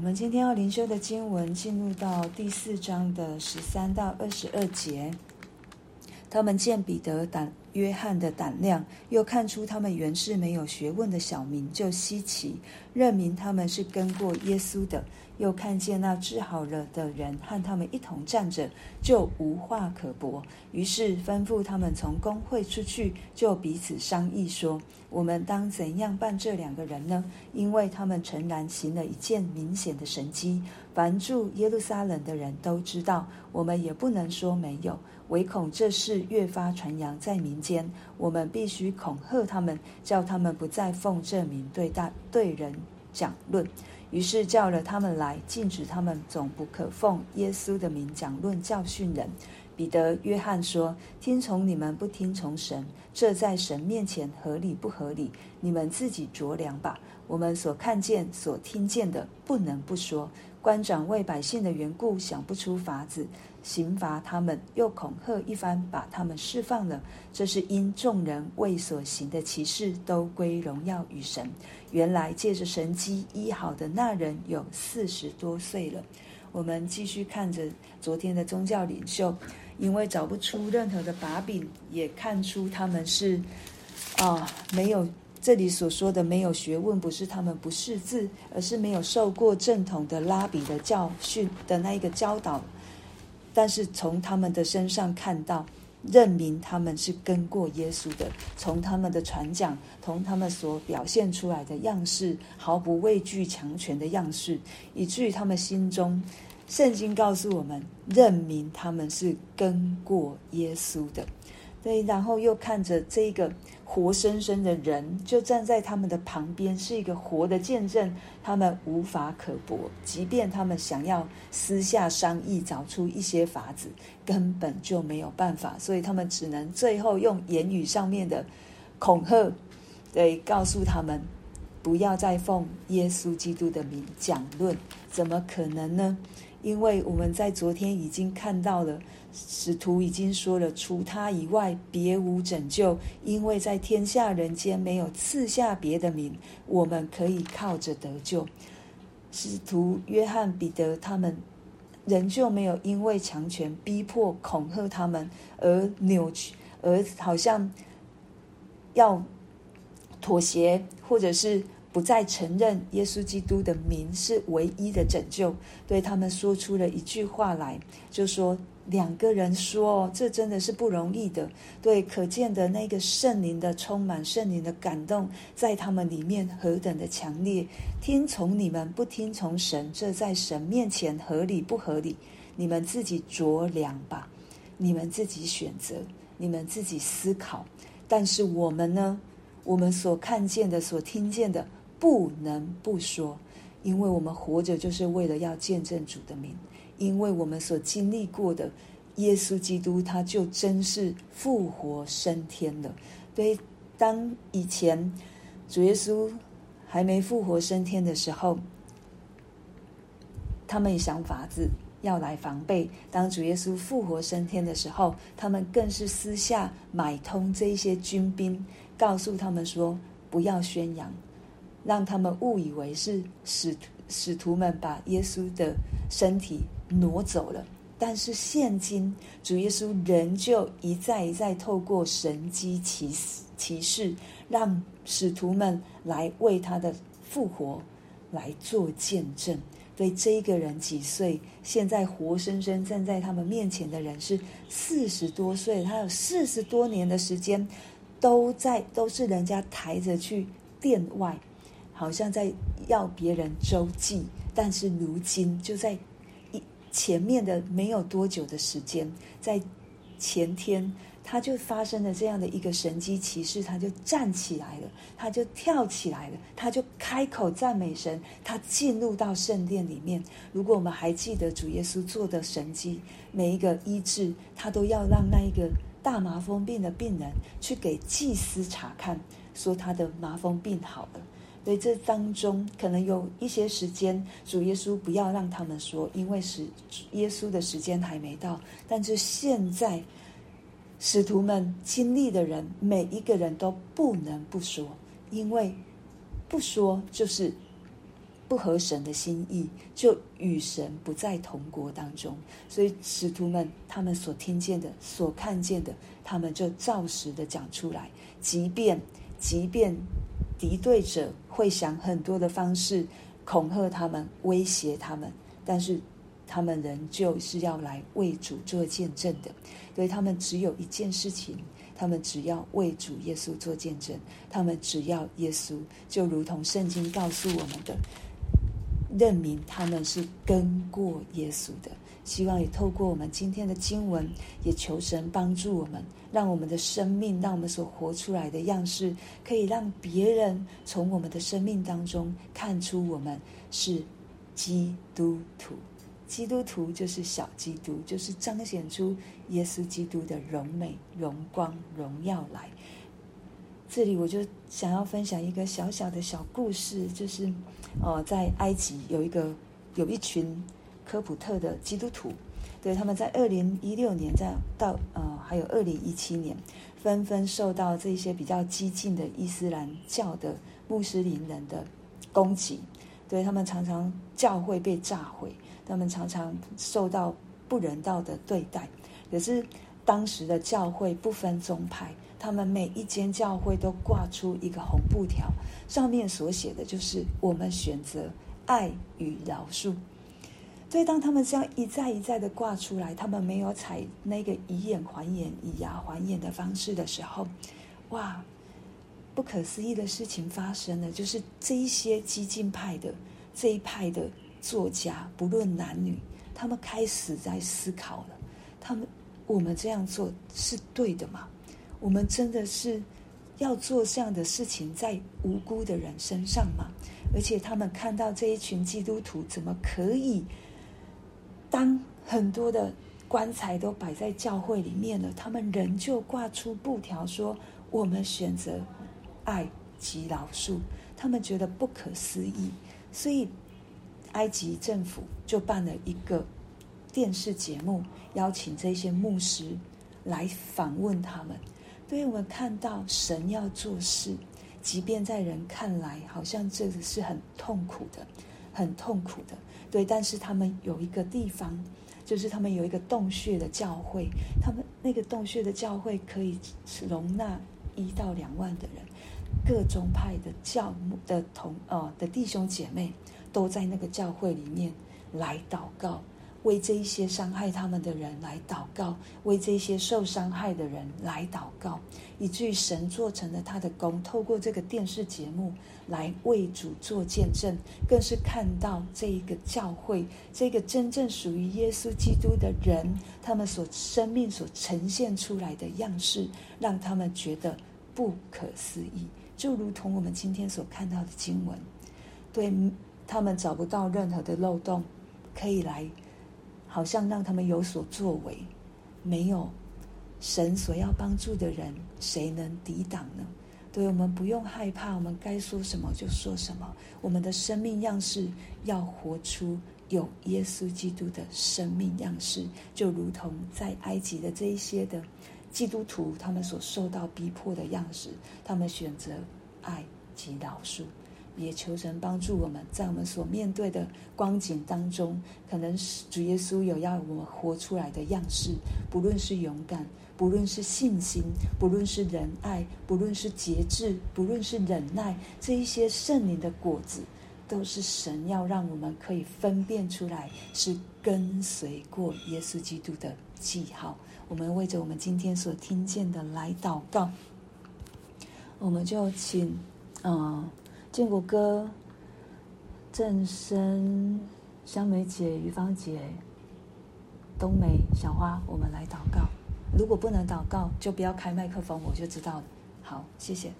我们今天要灵修的经文进入到第四章的十三到二十二节。他们见彼得胆约翰的胆量，又看出他们原是没有学问的小民，就稀奇，认明他们是跟过耶稣的。又看见那治好了的人和他们一同站着，就无话可驳。于是吩咐他们从公会出去，就彼此商议说：“我们当怎样办这两个人呢？因为他们诚然行了一件明显的神迹，凡住耶路撒冷的人都知道。我们也不能说没有。”唯恐这事越发传扬在民间，我们必须恐吓他们，叫他们不再奉这名对待对人讲论。于是叫了他们来，禁止他们总不可奉耶稣的名讲论教训人。彼得、约翰说：“听从你们不听从神，这在神面前合理不合理？你们自己酌量吧。我们所看见、所听见的，不能不说。”官长为百姓的缘故，想不出法子刑罚他们，又恐吓一番，把他们释放了。这是因众人为所行的奇事都归荣耀与神。原来借着神迹医好的那人有四十多岁了。我们继续看着昨天的宗教领袖，因为找不出任何的把柄，也看出他们是啊没有。这里所说的没有学问，不是他们不识字，而是没有受过正统的拉比的教训的那一个教导。但是从他们的身上看到，认明他们是跟过耶稣的。从他们的传讲，从他们所表现出来的样式，毫不畏惧强权的样式，以至于他们心中，圣经告诉我们，认明他们是跟过耶稣的。对，然后又看着这个。活生生的人就站在他们的旁边，是一个活的见证。他们无法可驳，即便他们想要私下商议，找出一些法子，根本就没有办法。所以他们只能最后用言语上面的恐吓，对，告诉他们不要再奉耶稣基督的名讲论。怎么可能呢？因为我们在昨天已经看到了。使徒已经说了，除他以外，别无拯救，因为在天下人间没有赐下别的名，我们可以靠着得救。使徒约翰、彼得他们仍旧没有因为强权逼迫、恐吓他们而扭曲，而好像要妥协，或者是不再承认耶稣基督的名是唯一的拯救。对他们说出了一句话来，就说。两个人说：“这真的是不容易的。”对，可见的那个圣灵的充满，圣灵的感动，在他们里面何等的强烈！听从你们，不听从神，这在神面前合理不合理？你们自己酌量吧，你们自己选择，你们自己思考。但是我们呢？我们所看见的、所听见的，不能不说，因为我们活着就是为了要见证主的名。因为我们所经历过的耶稣基督，他就真是复活升天了。对，当以前主耶稣还没复活升天的时候，他们想法子要来防备；当主耶稣复活升天的时候，他们更是私下买通这些军兵，告诉他们说不要宣扬，让他们误以为是使使徒们把耶稣的身体。挪走了，但是现今主耶稣仍旧一再一再透过神迹奇奇事，让使徒们来为他的复活来做见证。对这一个人几岁，现在活生生站在他们面前的人是四十多岁，他有四十多年的时间都在都是人家抬着去殿外，好像在要别人周济，但是如今就在一。前面的没有多久的时间，在前天，他就发生了这样的一个神迹奇事，他就站起来了，他就跳起来了，他就开口赞美神，他进入到圣殿里面。如果我们还记得主耶稣做的神迹，每一个医治，他都要让那一个大麻风病的病人去给祭司查看，说他的麻风病好了。所以这当中可能有一些时间，主耶稣不要让他们说，因为是耶稣的时间还没到。但是现在，使徒们经历的人，每一个人都不能不说，因为不说就是不合神的心意，就与神不在同国当中。所以使徒们他们所听见的、所看见的，他们就照实的讲出来。即便即便敌对者会想很多的方式恐吓他们、威胁他们，但是他们仍旧是要来为主做见证的。所以他们只有一件事情。他们只要为主耶稣做见证，他们只要耶稣，就如同圣经告诉我们的，认明他们是跟过耶稣的。希望也透过我们今天的经文，也求神帮助我们，让我们的生命，让我们所活出来的样式，可以让别人从我们的生命当中看出我们是基督徒。基督徒就是小基督，就是彰显出耶稣基督的荣美、荣光、荣耀来。这里我就想要分享一个小小的小故事，就是，呃，在埃及有一个有一群科普特的基督徒，对，他们在二零一六年在到呃还有二零一七年，纷纷受到这些比较激进的伊斯兰教的穆斯林人的攻击，对，他们常常教会被炸毁。他们常常受到不人道的对待，可是当时的教会不分宗派，他们每一间教会都挂出一个红布条，上面所写的就是“我们选择爱与饶恕”。所以当他们这样一再一再的挂出来，他们没有采那个以眼还眼、以牙还眼的方式的时候，哇，不可思议的事情发生了，就是这一些激进派的这一派的。作家不论男女，他们开始在思考了：他们我们这样做是对的吗？我们真的是要做这样的事情在无辜的人身上吗？而且他们看到这一群基督徒怎么可以，当很多的棺材都摆在教会里面了，他们仍旧挂出布条说：“我们选择爱及饶恕。”他们觉得不可思议，所以。埃及政府就办了一个电视节目，邀请这些牧师来访问他们。对于我们看到神要做事，即便在人看来好像这个是很痛苦的，很痛苦的。对，但是他们有一个地方，就是他们有一个洞穴的教会，他们那个洞穴的教会可以容纳一到两万的人，各宗派的教牧的同呃的弟兄姐妹。都在那个教会里面来祷告，为这一些伤害他们的人来祷告，为这些受伤害的人来祷告，以至于神做成了他的功，透过这个电视节目来为主做见证，更是看到这一个教会，这个真正属于耶稣基督的人，他们所生命所呈现出来的样式，让他们觉得不可思议，就如同我们今天所看到的经文，对。他们找不到任何的漏洞，可以来，好像让他们有所作为。没有神所要帮助的人，谁能抵挡呢？对，我们不用害怕，我们该说什么就说什么。我们的生命样式要活出有耶稣基督的生命样式，就如同在埃及的这一些的基督徒，他们所受到逼迫的样式，他们选择爱及饶恕。也求神帮助我们，在我们所面对的光景当中，可能是主耶稣有要我们活出来的样式，不论是勇敢，不论是信心，不论是仁爱，不论是节制，不论是忍耐，这一些圣灵的果子，都是神要让我们可以分辨出来，是跟随过耶稣基督的记号。我们为着我们今天所听见的来祷告，我们就请，嗯、建国哥、正生、香梅姐、于芳姐、冬梅、小花，我们来祷告。如果不能祷告，就不要开麦克风，我就知道了。好，谢谢。